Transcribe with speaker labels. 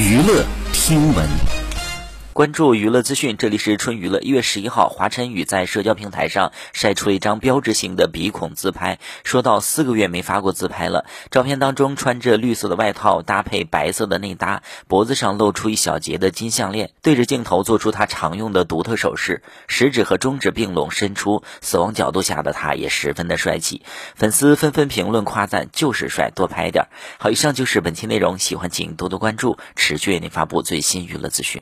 Speaker 1: 娱乐听闻。
Speaker 2: 关注娱乐资讯，这里是春娱乐。一月十一号，华晨宇在社交平台上晒出了一张标志性的鼻孔自拍，说到四个月没发过自拍了。照片当中穿着绿色的外套，搭配白色的内搭，脖子上露出一小截的金项链，对着镜头做出他常用的独特手势，食指和中指并拢伸出，死亡角度下的他也十分的帅气。粉丝纷纷评论夸赞，就是帅，多拍点。好，以上就是本期内容，喜欢请多多关注，持续为您发布最新娱乐资讯。